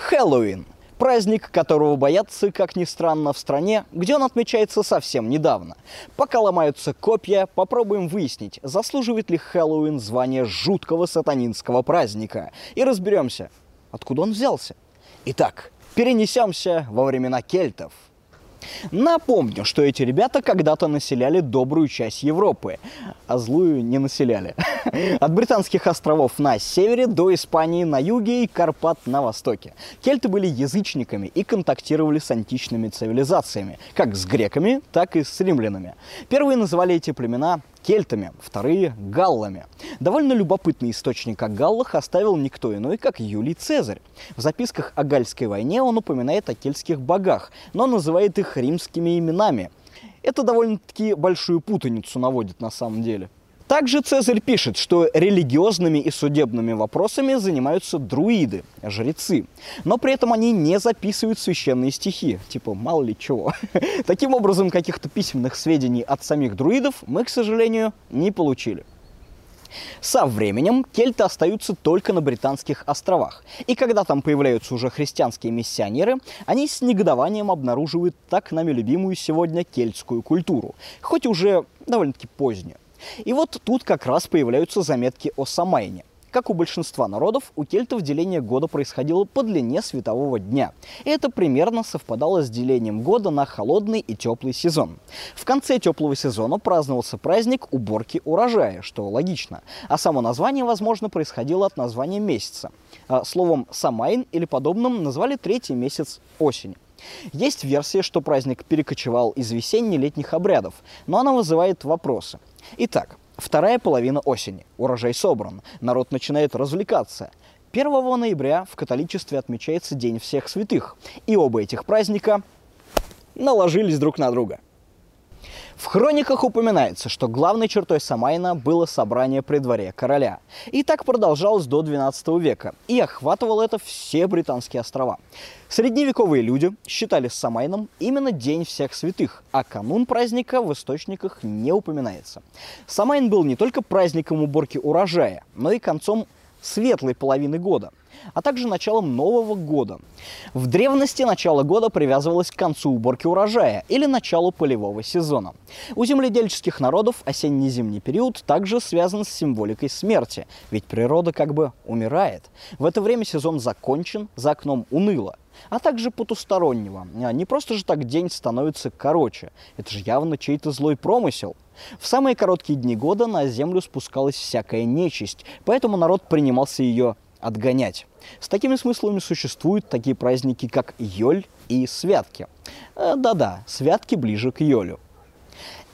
Хэллоуин – праздник, которого боятся, как ни странно, в стране, где он отмечается совсем недавно. Пока ломаются копья, попробуем выяснить, заслуживает ли Хэллоуин звание жуткого сатанинского праздника. И разберемся, откуда он взялся. Итак, перенесемся во времена кельтов – Напомню, что эти ребята когда-то населяли добрую часть Европы, а злую не населяли. От британских островов на севере до Испании на юге и Карпат на востоке. Кельты были язычниками и контактировали с античными цивилизациями, как с греками, так и с римлянами. Первые называли эти племена кельтами, вторые – галлами. Довольно любопытный источник о галлах оставил никто иной, как Юлий Цезарь. В записках о Гальской войне он упоминает о кельтских богах, но называет их римскими именами. Это довольно-таки большую путаницу наводит на самом деле. Также Цезарь пишет, что религиозными и судебными вопросами занимаются друиды, жрецы. Но при этом они не записывают священные стихи, типа мало ли чего. Таким образом, каких-то письменных сведений от самих друидов мы, к сожалению, не получили. Со временем кельты остаются только на Британских островах. И когда там появляются уже христианские миссионеры, они с негодованием обнаруживают так нами любимую сегодня кельтскую культуру, хоть уже довольно-таки позднюю. И вот тут как раз появляются заметки о Самайне. Как у большинства народов, у кельтов деление года происходило по длине светового дня. И это примерно совпадало с делением года на холодный и теплый сезон. В конце теплого сезона праздновался праздник уборки урожая, что логично. А само название, возможно, происходило от названия месяца. А словом «самайн» или подобным назвали третий месяц осени. Есть версия, что праздник перекочевал из весенне-летних обрядов, но она вызывает вопросы. Итак, вторая половина осени. Урожай собран. Народ начинает развлекаться. 1 ноября в католичестве отмечается День всех святых. И оба этих праздника наложились друг на друга – в хрониках упоминается, что главной чертой Самайна было собрание при дворе короля. И так продолжалось до XII века, и охватывало это все британские острова. Средневековые люди считали Самайном именно День всех святых, а канун праздника в источниках не упоминается. Самайн был не только праздником уборки урожая, но и концом светлой половины года – а также началом Нового года. В древности начало года привязывалось к концу уборки урожая или началу полевого сезона. У земледельческих народов осенне-зимний период также связан с символикой смерти, ведь природа как бы умирает. В это время сезон закончен, за окном уныло а также потустороннего. А не просто же так день становится короче. Это же явно чей-то злой промысел. В самые короткие дни года на землю спускалась всякая нечисть, поэтому народ принимался ее отгонять. С такими смыслами существуют такие праздники, как Йоль и Святки. Э, да-да, Святки ближе к Йолю.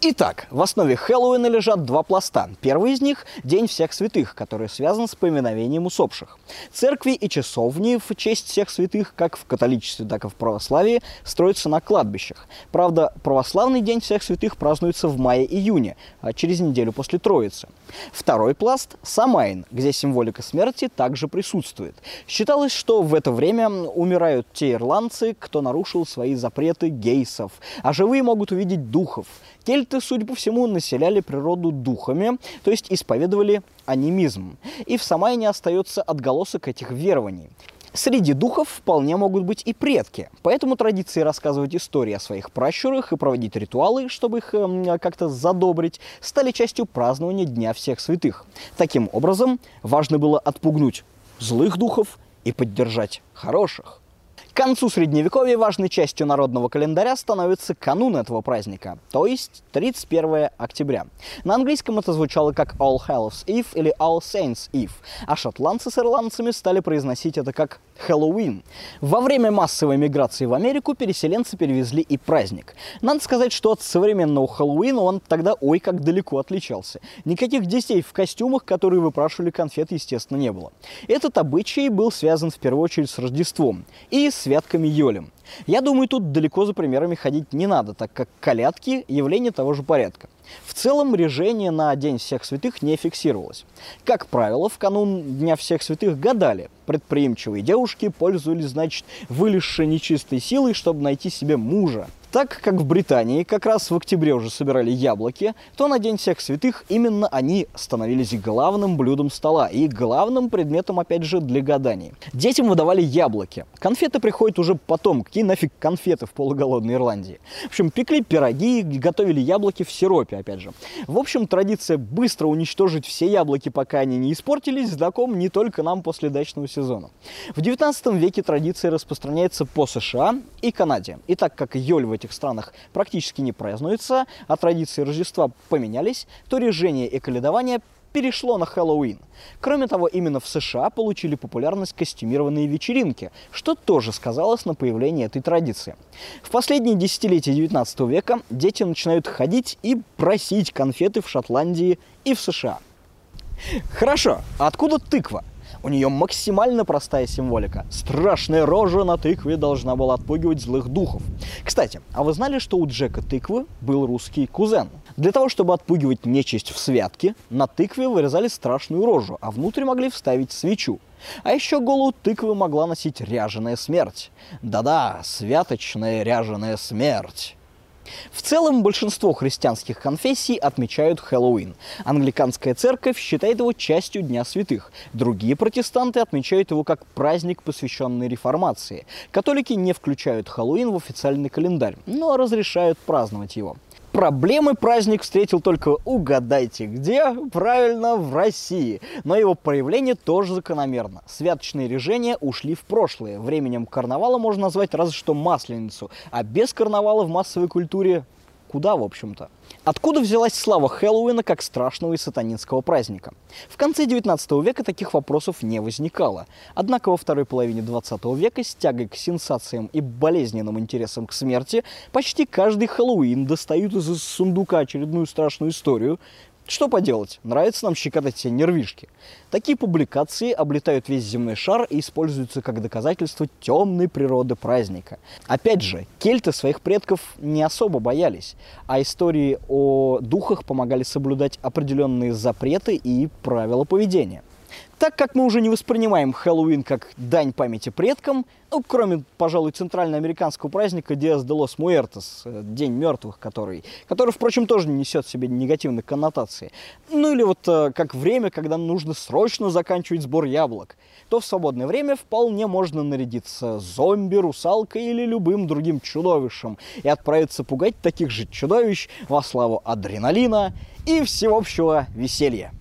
Итак, в основе Хэллоуина лежат два пласта. Первый из них – День всех святых, который связан с поминовением усопших. Церкви и часовни в честь всех святых, как в католичестве, так и в православии, строятся на кладбищах. Правда, православный День всех святых празднуется в мае-июне, а через неделю после Троицы. Второй пласт – Самайн, где символика смерти также присутствует. Считалось, что в это время умирают те ирландцы, кто нарушил свои запреты гейсов, а живые могут увидеть духов – Кельты, судя по всему, населяли природу духами, то есть исповедовали анимизм. И в Самайне остается отголосок этих верований. Среди духов вполне могут быть и предки, поэтому традиции рассказывать истории о своих пращурах и проводить ритуалы, чтобы их э, как-то задобрить, стали частью празднования Дня всех святых. Таким образом, важно было отпугнуть злых духов и поддержать хороших. К концу Средневековья важной частью народного календаря становится канун этого праздника, то есть 31 октября. На английском это звучало как All Hallows Eve или All Saints Eve, а шотландцы с ирландцами стали произносить это как Хэллоуин. Во время массовой миграции в Америку переселенцы перевезли и праздник. Надо сказать, что от современного Хэллоуина он тогда ой как далеко отличался. Никаких детей в костюмах, которые выпрашивали конфеты, естественно, не было. Этот обычай был связан в первую очередь с Рождеством и святками Йолем. Я думаю, тут далеко за примерами ходить не надо, так как колядки – явление того же порядка. В целом, режение на День всех святых не фиксировалось. Как правило, в канун Дня всех святых гадали. Предприимчивые девушки пользовались, значит, вылезшей нечистой силой, чтобы найти себе мужа. Так как в Британии как раз в октябре уже собирали яблоки, то на День всех святых именно они становились главным блюдом стола и главным предметом, опять же, для гаданий. Детям выдавали яблоки. Конфеты приходят уже потом. Какие нафиг конфеты в полуголодной Ирландии? В общем, пекли пироги, готовили яблоки в сиропе, опять же. В общем, традиция быстро уничтожить все яблоки, пока они не испортились, знаком не только нам после дачного сезона. В 19 веке традиция распространяется по США и Канаде. И так как Йоль в этих странах практически не празднуется, а традиции Рождества поменялись, то движение эколедования перешло на Хэллоуин. Кроме того, именно в США получили популярность костюмированные вечеринки, что тоже сказалось на появлении этой традиции. В последние десятилетия 19 века дети начинают ходить и просить конфеты в Шотландии и в США. Хорошо, а откуда тыква? У нее максимально простая символика. Страшная рожа на тыкве должна была отпугивать злых духов. Кстати, а вы знали, что у Джека тыквы был русский кузен? Для того, чтобы отпугивать нечисть в святке, на тыкве вырезали страшную рожу, а внутрь могли вставить свечу. А еще голову тыквы могла носить ряженая смерть. Да-да, святочная ряженая смерть. В целом, большинство христианских конфессий отмечают Хэллоуин. Англиканская церковь считает его частью Дня Святых. Другие протестанты отмечают его как праздник, посвященный реформации. Католики не включают Хэллоуин в официальный календарь, но разрешают праздновать его проблемы праздник встретил только, угадайте, где? Правильно, в России. Но его проявление тоже закономерно. Святочные режения ушли в прошлое. Временем карнавала можно назвать разве что масленицу. А без карнавала в массовой культуре куда, в общем-то. Откуда взялась слава Хэллоуина как страшного и сатанинского праздника? В конце 19 века таких вопросов не возникало. Однако во второй половине 20 века с тягой к сенсациям и болезненным интересам к смерти почти каждый Хэллоуин достают из сундука очередную страшную историю, что поделать, нравится нам щекотать себе нервишки. Такие публикации облетают весь земной шар и используются как доказательство темной природы праздника. Опять же, кельты своих предков не особо боялись, а истории о духах помогали соблюдать определенные запреты и правила поведения. Так как мы уже не воспринимаем Хэллоуин как дань памяти предкам, ну, кроме, пожалуй, центральноамериканского праздника Диас де лос Муэртес, э, День мертвых, который, который, впрочем, тоже не несет в себе негативной коннотации. Ну или вот э, как время, когда нужно срочно заканчивать сбор яблок, то в свободное время вполне можно нарядиться зомби, русалкой или любым другим чудовищем и отправиться пугать таких же чудовищ во славу адреналина и всеобщего веселья.